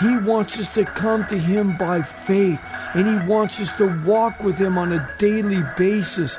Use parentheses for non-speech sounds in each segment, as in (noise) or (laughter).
He wants us to come to Him by faith, and He wants us to walk with Him on a daily basis.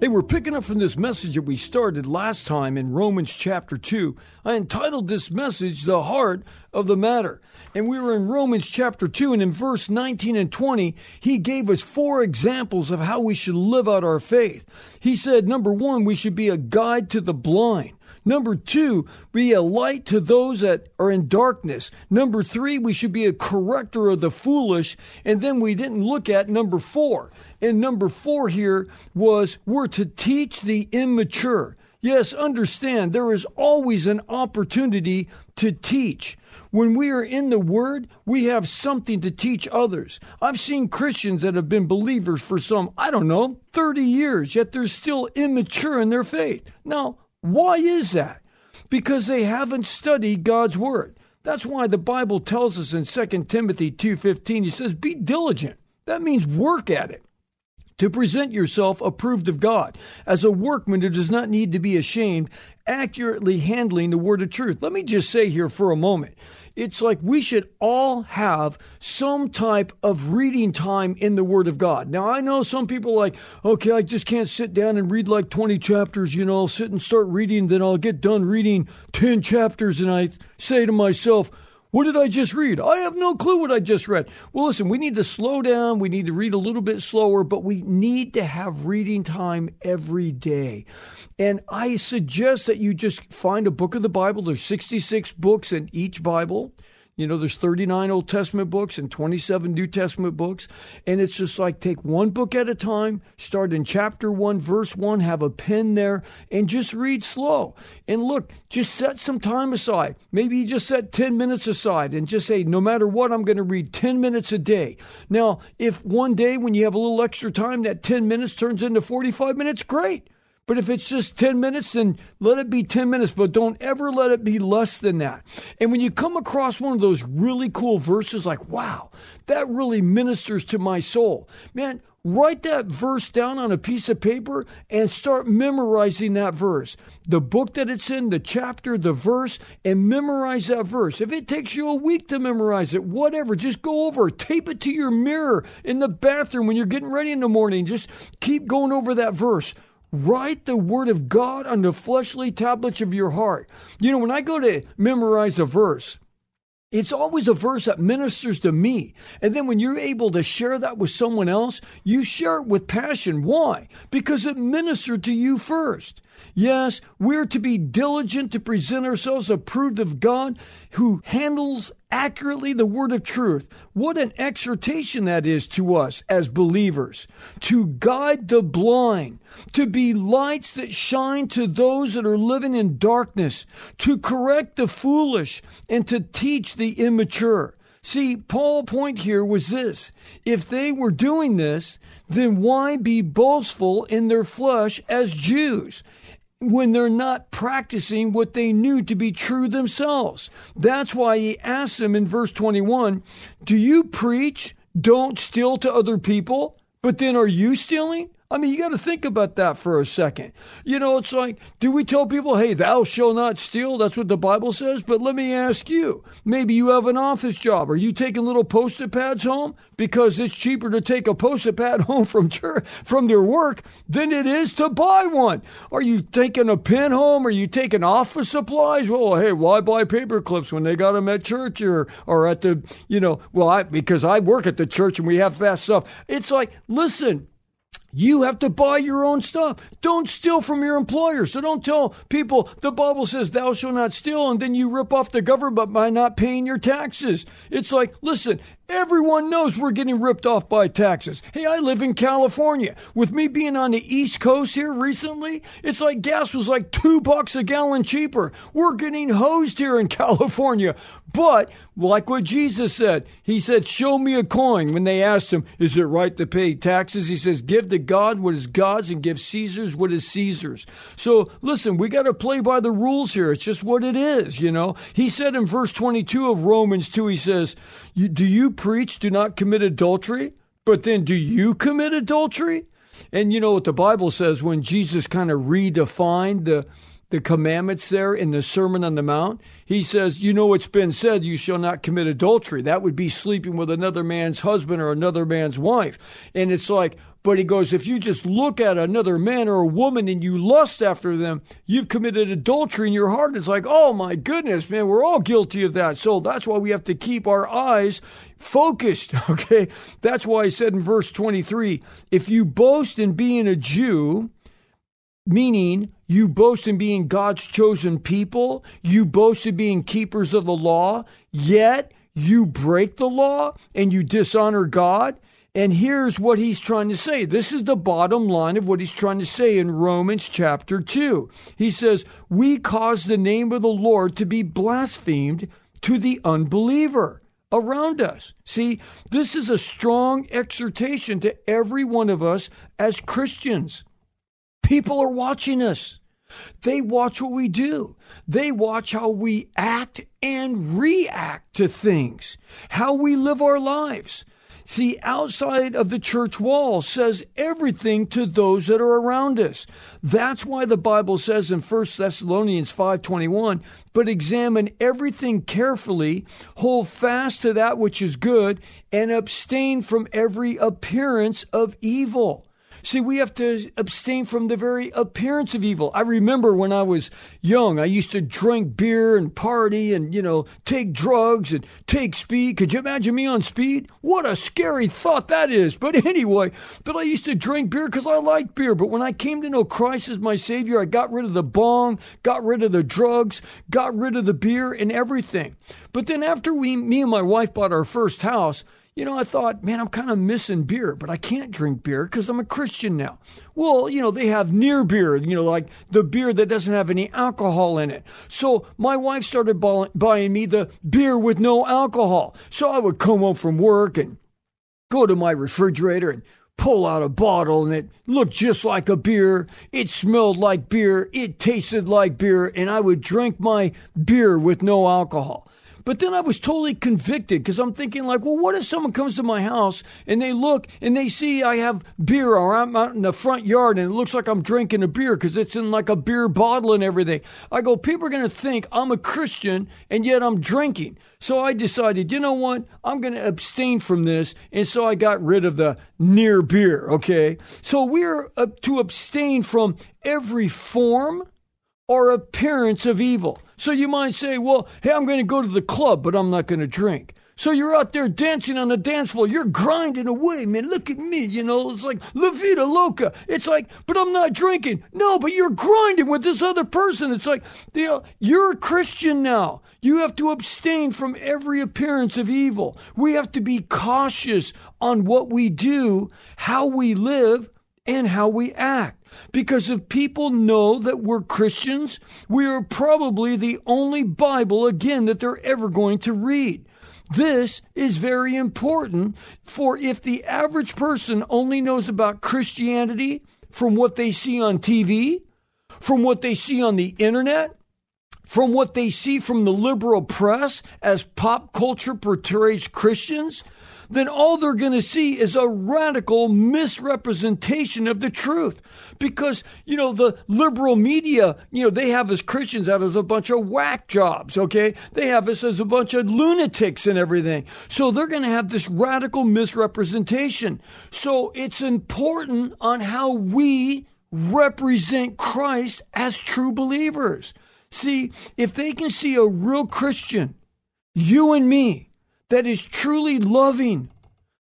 Hey, we're picking up from this message that we started last time in Romans chapter 2. I entitled this message, The Heart of the Matter. And we were in Romans chapter 2, and in verse 19 and 20, he gave us four examples of how we should live out our faith. He said, number one, we should be a guide to the blind. Number two, be a light to those that are in darkness. Number three, we should be a corrector of the foolish. And then we didn't look at number four. And number four here was we're to teach the immature. Yes, understand there is always an opportunity to teach. When we are in the Word, we have something to teach others. I've seen Christians that have been believers for some, I don't know, 30 years, yet they're still immature in their faith. Now, why is that? Because they haven't studied God's word. That's why the Bible tells us in 2 Timothy 2:15 he says be diligent. That means work at it. To present yourself approved of God as a workman who does not need to be ashamed, accurately handling the word of truth. Let me just say here for a moment it's like we should all have some type of reading time in the Word of God. Now, I know some people like, okay, I just can't sit down and read like 20 chapters, you know, I'll sit and start reading, then I'll get done reading 10 chapters, and I say to myself, what did I just read? I have no clue what I just read. Well, listen, we need to slow down. We need to read a little bit slower, but we need to have reading time every day. And I suggest that you just find a book of the Bible. There's 66 books in each Bible. You know, there's 39 Old Testament books and 27 New Testament books. And it's just like take one book at a time, start in chapter one, verse one, have a pen there, and just read slow. And look, just set some time aside. Maybe you just set 10 minutes aside and just say, no matter what, I'm going to read 10 minutes a day. Now, if one day when you have a little extra time, that 10 minutes turns into 45 minutes, great. But if it's just 10 minutes, then let it be 10 minutes, but don't ever let it be less than that. And when you come across one of those really cool verses, like, wow, that really ministers to my soul, man, write that verse down on a piece of paper and start memorizing that verse. The book that it's in, the chapter, the verse, and memorize that verse. If it takes you a week to memorize it, whatever, just go over, tape it to your mirror in the bathroom when you're getting ready in the morning. Just keep going over that verse. Write the word of God on the fleshly tablets of your heart. You know, when I go to memorize a verse, it's always a verse that ministers to me. And then when you're able to share that with someone else, you share it with passion. Why? Because it ministered to you first. Yes, we're to be diligent to present ourselves approved of God who handles accurately the word of truth. What an exhortation that is to us as believers to guide the blind, to be lights that shine to those that are living in darkness, to correct the foolish, and to teach the immature. See, Paul's point here was this if they were doing this, then why be boastful in their flesh as Jews? When they're not practicing what they knew to be true themselves. That's why he asks them in verse 21 Do you preach, don't steal to other people, but then are you stealing? I mean, you got to think about that for a second. You know, it's like, do we tell people, hey, thou shalt not steal? That's what the Bible says. But let me ask you maybe you have an office job. Are you taking little post it pads home? Because it's cheaper to take a post it pad (laughs) home from, from their work than it is to buy one. Are you taking a pen home? Are you taking office supplies? Well, hey, why buy paper clips when they got them at church or, or at the, you know, well, I, because I work at the church and we have fast stuff. It's like, listen, you have to buy your own stuff. Don't steal from your employer. So don't tell people the Bible says thou shalt not steal and then you rip off the government by not paying your taxes. It's like, listen, Everyone knows we're getting ripped off by taxes. Hey, I live in California. With me being on the East Coast here recently, it's like gas was like two bucks a gallon cheaper. We're getting hosed here in (laughs) California. But, like what Jesus said, He said, Show me a coin. When they asked Him, Is it right to pay taxes? He says, Give to God what is God's and give Caesar's what is Caesar's. So, listen, we got to play by the rules here. It's just what it is, you know? He said in verse 22 of Romans 2, He says, Do you preach, do not commit adultery, but then do you commit adultery? And you know what the Bible says when Jesus kind of redefined the the commandments there in the Sermon on the Mount. He says, You know, it's been said, you shall not commit adultery. That would be sleeping with another man's husband or another man's wife. And it's like, but he goes, if you just look at another man or a woman and you lust after them, you've committed adultery in your heart. It's like, oh my goodness, man, we're all guilty of that. So that's why we have to keep our eyes focused. (laughs) Okay. That's why I said in verse 23 if you boast in being a Jew, meaning you boast in being God's chosen people, you boast in being keepers of the law, yet you break the law and you dishonor God. And here's what he's trying to say. This is the bottom line of what he's trying to say in Romans chapter 2. He says, We cause the name of the Lord to be blasphemed to the unbeliever around us. See, this is a strong exhortation to every one of us as Christians. People are watching us. They watch what we do. They watch how we act and react to things, how we live our lives. See, outside of the church wall says everything to those that are around us. That's why the Bible says in 1 Thessalonians 5:21, "But examine everything carefully, hold fast to that which is good, and abstain from every appearance of evil." See, we have to abstain from the very appearance of evil. I remember when I was young, I used to drink beer and party and, you know, take drugs and take speed. Could you imagine me on speed? What a scary thought that is. But (laughs) anyway, but I used to drink beer because I like beer. But when I came to know Christ as my Savior, I got rid of the bong, got rid of the drugs, got rid of the beer and everything. But then after we, me and my wife bought our first house, you know, I thought, man, I'm kind of missing beer, but I can't drink beer because I'm a Christian now. Well, you know, they have near beer, you know, like the beer that doesn't have any alcohol in it. So my wife started buying me the beer with no alcohol. So I would come home from work and go to my refrigerator and pull out a bottle and it looked just like a beer. It smelled like beer. It tasted like beer. And I would drink my beer with no alcohol. But then I was totally convicted because I'm thinking, like, well, what if someone comes to my house and they look and they see I have beer or I'm out in the front yard and it looks like I'm drinking a beer because it's in like a beer bottle and everything. I go, people are going to think I'm a Christian and yet I'm drinking. So I decided, you know what? I'm going to abstain from this. And so I got rid of the near beer. Okay. So we're to abstain from every form or appearance of evil. So you might say, well, hey, I'm going to go to the club, but I'm not going to drink. So you're out there dancing on the dance floor. You're grinding away, man. Look at me. You know, it's like La Vida Loca. It's like, but I'm not drinking. No, but you're grinding with this other person. It's like, you know, you're a Christian now. You have to abstain from every appearance of evil. We have to be cautious on what we do, how we live, and how we act. Because if people know that we're Christians, we are probably the only Bible, again, that they're ever going to read. This is very important, for if the average person only knows about Christianity from what they see on TV, from what they see on the internet, from what they see from the liberal press as pop culture portrays Christians, then all they're going to see is a radical misrepresentation of the truth. Because, you know, the liberal media, you know, they have us Christians out as a bunch of whack jobs, okay? They have us as a bunch of lunatics and everything. So they're going to have this radical misrepresentation. So it's important on how we represent Christ as true believers. See, if they can see a real Christian, you and me, that is truly loving,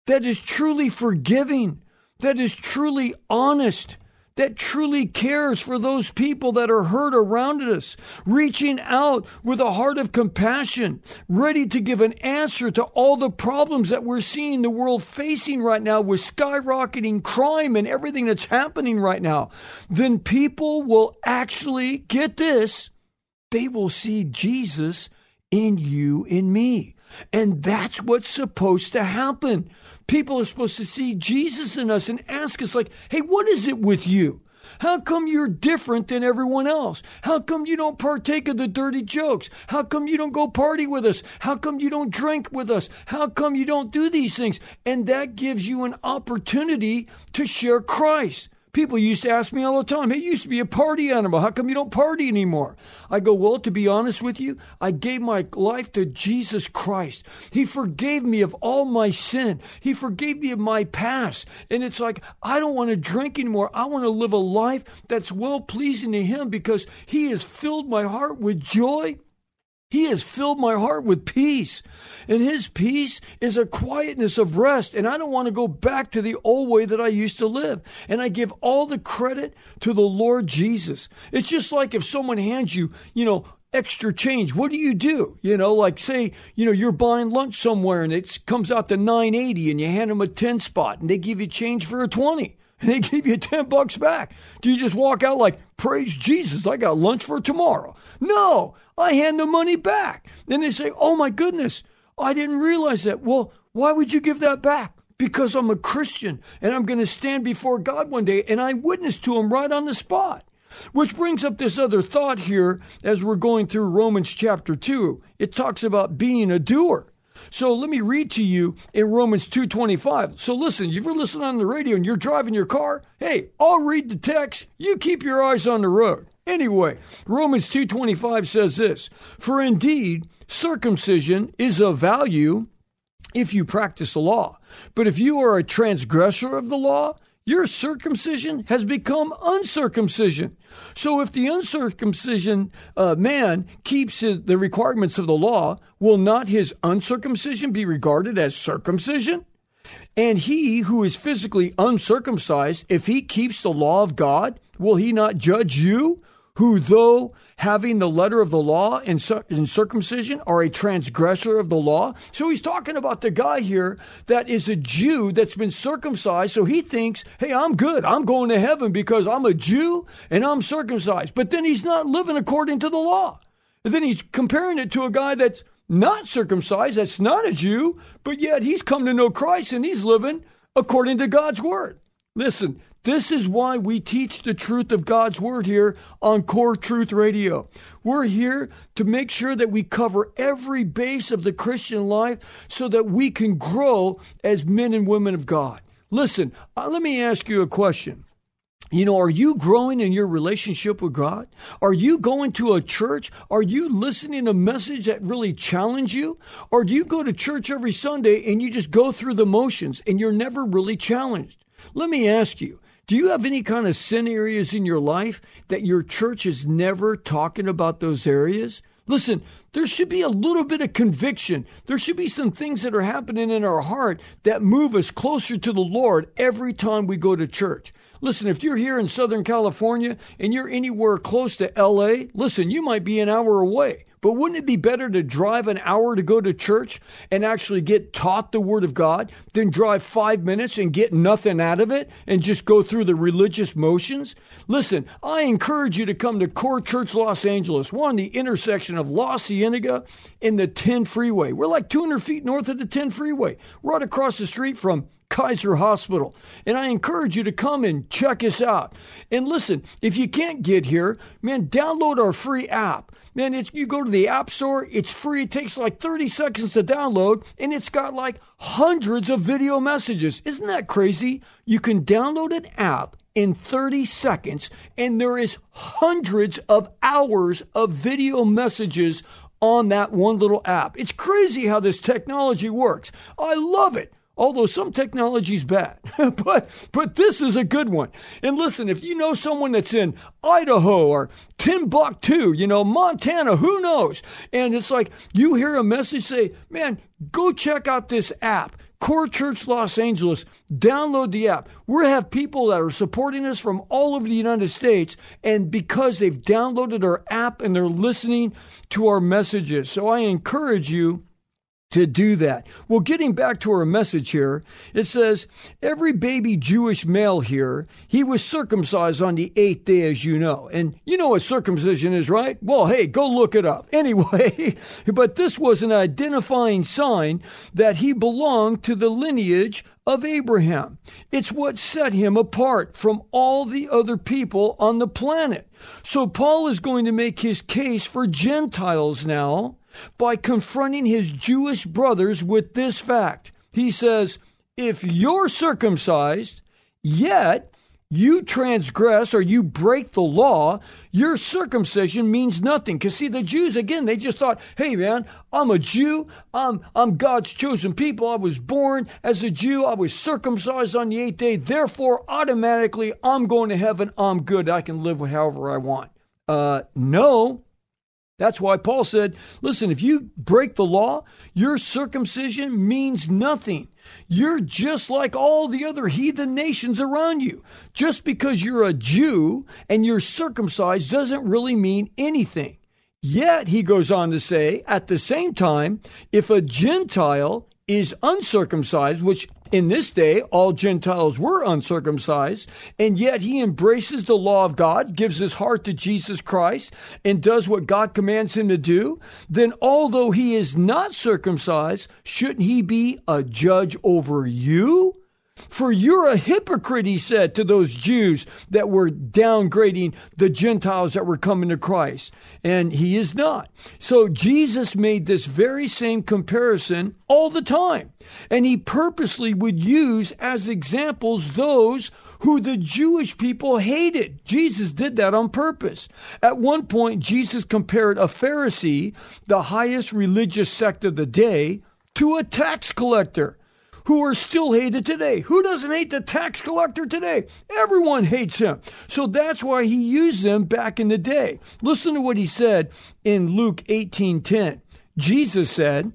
that is truly forgiving, that is truly honest, that truly cares for those people that are hurt around us, reaching out with a heart of compassion, ready to give an answer to all the problems that we're seeing the world facing right now with skyrocketing crime and everything that's happening right now, then people will actually get this. They will see Jesus in you and me. And that's what's supposed to happen. People are supposed to see Jesus in us and ask us, like, hey, what is it with you? How come you're different than everyone else? How come you don't partake of the dirty jokes? How come you don't go party with us? How come you don't drink with us? How come you don't do these things? And that gives you an opportunity to share Christ. People used to ask me all the time, hey, you used to be a party animal. How come you don't party anymore? I go, well, to be honest with you, I gave my life to Jesus Christ. He forgave me of all my sin. He forgave me of my past. And it's like, I don't want to drink anymore. I want to live a life that's well pleasing to Him because He has filled my heart with joy he has filled my heart with peace. And His peace is a quietness of rest. And I don't want to go back to the old way that I used to live. And I give all the credit to the Lord Jesus. It's just like if someone hands you, you know, extra change. What do you do? You know, like say, you know, you're buying lunch somewhere and it comes out to 980 and you hand them a 10 spot and they give you change for a 20 and they give you 10 bucks back. Do you just walk out like, praise Jesus, I got lunch for tomorrow? No, I hand the money back. Then they say, oh my goodness, I didn't realize that. Well, why would you give that back? Because I'm a Christian and I'm going to stand before God one day and I witness to him right on the spot. Which brings up this other thought here as we're going through Romans chapter 2. It talks about being a doer. So let me read to you in Romans 2:25. So listen, if you're listening on the radio and you're driving your car, hey, I'll read the text. You keep your eyes on the road. Anyway, Romans 2:25 says this, "For indeed circumcision is of value if you practice the law. But if you are a transgressor of the law, your circumcision has become uncircumcision. So if the uncircumcision uh, man keeps his, the requirements of the law, will not his uncircumcision be regarded as circumcision? And he who is physically uncircumcised, if he keeps the law of God, will he not judge you, who though having the letter of the law in, in circumcision are a transgressor of the law. So he's talking about the guy here that is a Jew that's been circumcised. So he thinks, hey, I'm good. I'm going to heaven because I'm a Jew and I'm circumcised. But then he's not living according to the law. And then he's comparing it to a guy that's not circumcised, that's not a Jew, but yet he's come to know Christ and he's living according to God's word. Listen, this is why we teach the truth of God's Word here on Core Truth Radio. We're here to make sure that we cover every base of the Christian life so that we can grow as men and women of God. Listen, uh, let me ask you a question. You know, are you growing in your relationship with God? Are you going to a church? Are you listening to a message that really challenge you? Or do you go to church every Sunday and you just go through the motions and you're never really challenged? Let me ask you, do you have any kind of sin areas in your life that your church is never talking about those areas? Listen, there should be a little bit of conviction. There should be some things that are happening in our heart that move us closer to the Lord every time we go to church. Listen, if you're here in Southern California and you're anywhere close to LA, listen, you might be an hour away. But wouldn't it be better to drive an hour to go to church and actually get taught the Word of God than drive five minutes and get nothing out of it and just go through the religious motions? Listen, I encourage you to come to Core Church Los Angeles. We're on the intersection of La Cienega and the 10 freeway. We're like 200 feet north of the 10 freeway, right across the street from Kaiser Hospital. And I encourage you to come and check us out. And listen, if you can't get here, man, download our free app. Man, it's, you go to the App Store, it's free. It takes like 30 seconds to download, and it's got like hundreds of video messages. Isn't that crazy? You can download an app in 30 seconds, and there is hundreds of hours of video messages on that one little app. It's crazy how this technology works. I love it. Although some technology's bad, (laughs) but but this is a good one. And listen, if you know someone that's in Idaho or Timbuktu, you know Montana, who knows? And it's like you hear a message say, "Man, go check out this app." Core Church Los Angeles, download the app. We have people that are supporting us from all over the United States, and because they've downloaded our app and they're listening to our messages. So I encourage you to do that. Well, getting back to our message here, it says, Every baby Jewish male here, he was circumcised on the eighth day, as you know. And you know what circumcision is, right? Well, hey, go look it up. (laughs) Anyway, but this was an identifying sign that he belonged to the lineage of Abraham. It's what set him apart from all the other people on the planet. So Paul is going to make his case for Gentiles now by confronting his Jewish brothers with this fact. He says, If you're circumcised, yet you transgress or you break the law, your circumcision means nothing. Because see, the Jews again, they just thought, "Hey, man, I'm a Jew. I'm I'm God's chosen people. I was born as a Jew. I was circumcised on the eighth day. Therefore, automatically, I'm going to heaven. I'm good. I can live however I want." Uh, no, that's why Paul said, listen, if you break the law, your circumcision means nothing. You're just like all the other heathen nations around you. Just because you're a Jew and you're circumcised doesn't really mean anything. Yet, he goes on to say, at the same time, if a Gentile is uncircumcised, which in this day all Gentiles were uncircumcised, and yet he embraces the law of God, gives his heart to Jesus Christ, and does what God commands him to do, then although he is not circumcised, shouldn't he be a judge over you? For you're a hypocrite, he said to those Jews that were downgrading the Gentiles that were coming to Christ. And he is not. So Jesus made this very same comparison all the time. And he purposely would use as examples those who the Jewish people hated. Jesus did that on purpose. At one point, Jesus compared a Pharisee, the highest religious sect of the day, to a tax collector who are still hated today. Who doesn't hate the tax collector today? Everyone hates him. So that's why he used them back in the day. Listen to what he said in Luke 18:10. Jesus said,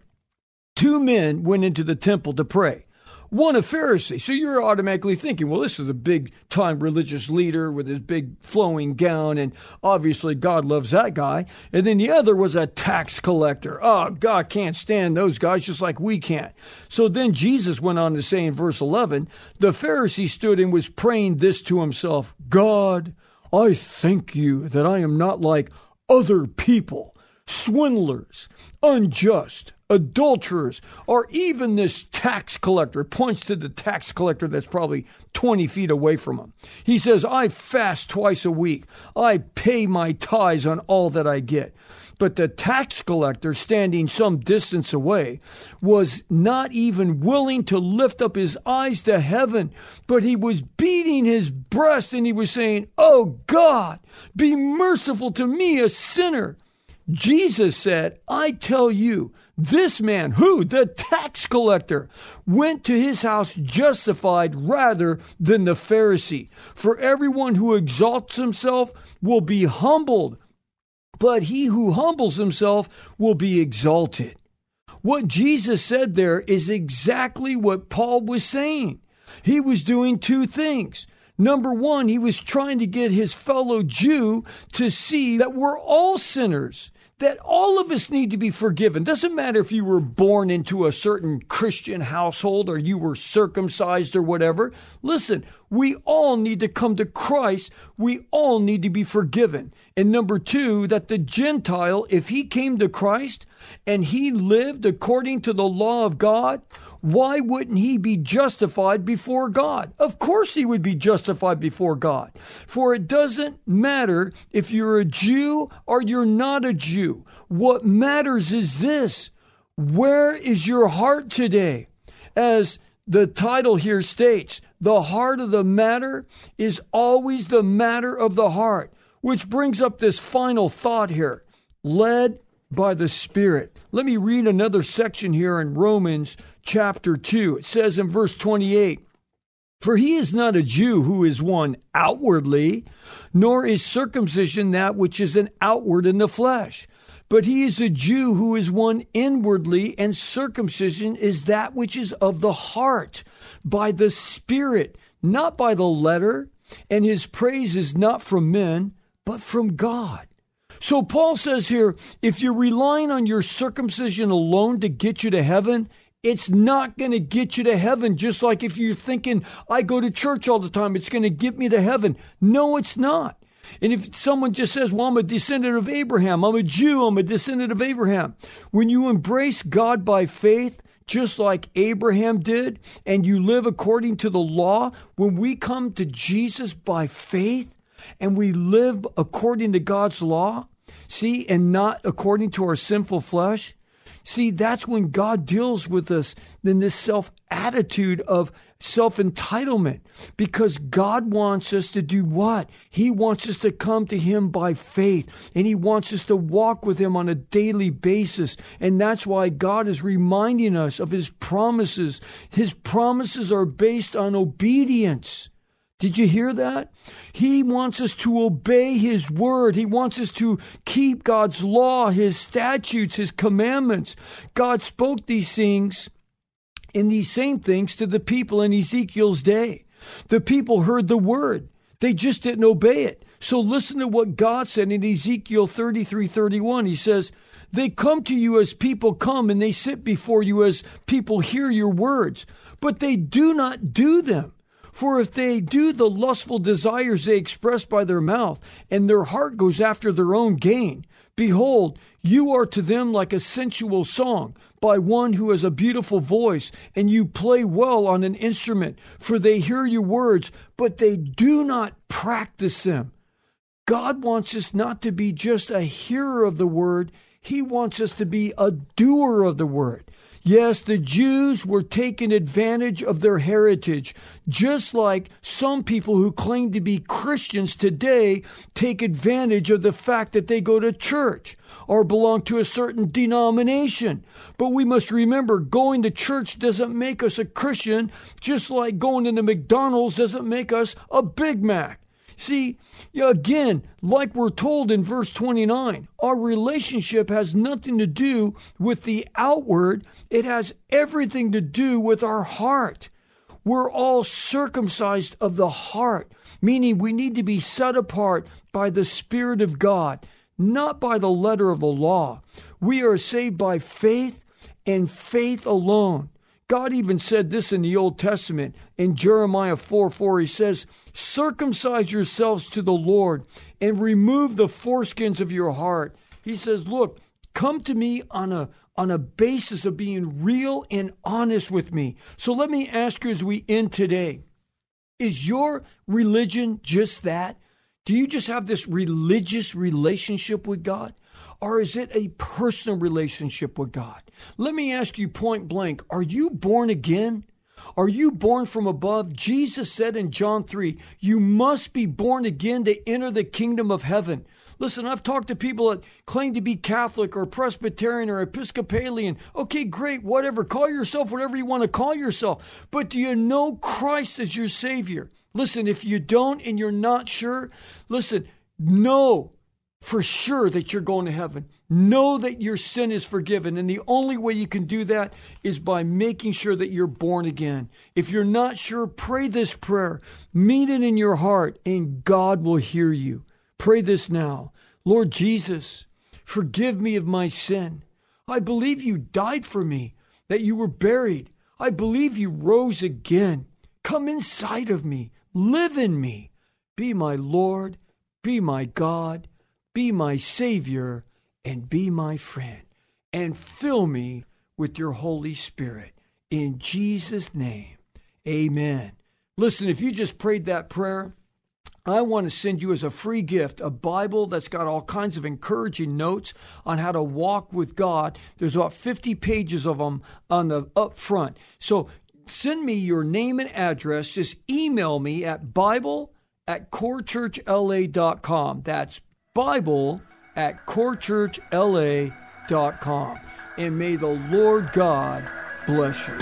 Two men went into the temple to pray one a Pharisee. So you're automatically thinking, well, this is a big time religious leader with his big flowing gown, and obviously God loves that guy. And then the other was a tax collector. Oh, God can't stand those guys just like we can't. So then Jesus went on to say in verse 11, the Pharisee stood and was praying this to himself God, I thank you that I am not like other people, swindlers, unjust adulterers, or even this tax collector points to the tax collector that's probably 20 feet away from him. He says, I fast twice a week. I pay my tithes on all that I get. But the tax collector, standing some distance away, was not even willing to lift up his eyes to heaven, but he was beating his breast and he was saying, Oh God, be merciful to me, a sinner. Jesus said, I tell you, this man, who, the tax collector, went to his house justified rather than the Pharisee. For everyone who exalts himself will be humbled, but he who humbles himself will be exalted. What Jesus said there is exactly what Paul was saying. He was doing two things. Number one, he was trying to get his fellow Jew to see that we're all sinners that all of us need to be forgiven. Doesn't matter if you were born into a certain Christian household or you were circumcised or whatever. Listen, we all need to come to Christ. We all need to be forgiven. And number two, that the Gentile, if he came to Christ and he lived according to the law of God, why wouldn't he be justified before God? Of course he would be justified before God. For it doesn't matter if you're a Jew or you're not a Jew. What matters is this where is your heart today? As the title here states, the heart of the matter is always the matter of the heart, which brings up this final thought here led by the Spirit. Let me read another section here in Romans chapter 2. It says in verse 28 For he is not a Jew who is one outwardly, nor is circumcision that which is an outward in the flesh. But he is a Jew who is one inwardly, and circumcision is that which is of the heart, by the Spirit, not by the letter. And his praise is not from men, but from God. So Paul says here if you're relying on your circumcision alone to get you to heaven, it's not going to get you to heaven. Just like if you're thinking, I go to church all the time, it's going to get me to heaven. No, it's not. And if someone just says, Well, I'm a descendant of Abraham, I'm a Jew, I'm a descendant of Abraham, when you embrace God by faith, just like Abraham did, and you live according to the law, when we come to Jesus by faith and we live according to God's law, see, and not according to our sinful flesh, see, that's when God deals with us in this self attitude of self entitlement because God wants us to do what? He wants us to come to Him by faith and He wants us to walk with Him on a daily basis. And that's why God is reminding us of His promises. His promises are based on obedience. Did you hear that? He wants us to obey His word. He wants us to keep God's law, His statutes, His commandments. God spoke these things in these same things to the people in Ezekiel's day. The people heard the word, they just didn't obey it. So listen to what God said in Ezekiel 33 31. He says, They come to you as people come, and they sit before you as people hear your words, but they do not do them. For if they do the lustful desires they express by their mouth, and their heart goes after their own gain, behold, you are to them like a sensual song by one who has a beautiful voice, and you play well on an instrument, for they hear your words, but they do not practice them. God wants us not to be just a hearer of the word, He wants us to be a doer of the word. Yes, the Jews were taking advantage of their heritage, just like some people who claim to be Christians today take advantage of the fact that they go to church or belong to a certain denomination. But we must remember going to church doesn't make us a Christian, just like going into McDonald's doesn't make us a Big Mac. See, again, like we're told in verse 29, our relationship has nothing to do with the outward, it has everything to do with our heart. We're all circumcised of the heart, meaning we need to be set apart by the Spirit of God, not by the letter of the law. We are saved by faith and faith alone. God even said this in the Old Testament. In Jeremiah 4 4, he says, Circumcise yourselves to the Lord and remove the foreskins of your heart. He says, Look, come to me on a on a basis of being real and honest with me. So let me ask you as we end today is your religion just that? Do you just have this religious relationship with God? Or is it a personal relationship with God? Let me ask you point blank are you born again? Are you born from above? Jesus said in John 3, you must be born again to enter the kingdom of heaven. Listen, I've talked to people that claim to be Catholic or Presbyterian or Episcopalian. Okay, great, whatever. Call yourself whatever you want to call yourself. But do you know Christ as your Savior? Listen, if you don't and you're not sure, listen, know for sure that you're going to heaven. Know that your sin is forgiven. And the only way you can do that is by making sure that you're born again. If you're not sure, pray this prayer. Mean it in your heart, and God will hear you. Pray this now Lord Jesus, forgive me of my sin. I believe you died for me, that you were buried. I believe you rose again. Come inside of me, live in me. Be my Lord, be my God be my Savior, and be my friend, and fill me with your Holy Spirit. In Jesus' name, amen. Listen, if you just prayed that prayer, I want to send you as a free gift a Bible that's got all kinds of encouraging notes on how to walk with God. There's about 50 pages of them on the up front. So send me your name and address. Just email me at Bible at corechurchla.com. That's Bible at corechurchla.com. And may the Lord God bless you.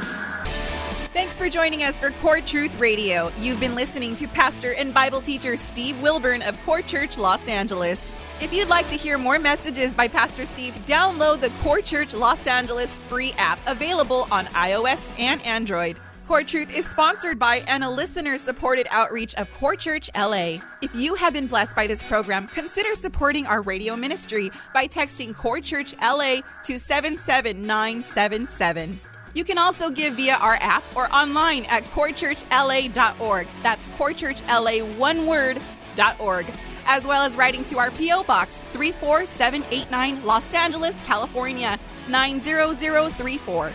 Thanks for joining us for Core Truth Radio. You've been listening to pastor and Bible teacher Steve Wilburn of Core Church Los Angeles. If you'd like to hear more messages by Pastor Steve, download the Core Church Los Angeles free app available on iOS and Android. Core Truth is sponsored by and a listener supported outreach of Core Church LA. If you have been blessed by this program, consider supporting our radio ministry by texting Core Church LA to 77977. You can also give via our app or online at corechurchla.org. That's corechurchla, one word, dot .org. As well as writing to our P.O. Box 34789, Los Angeles, California 90034.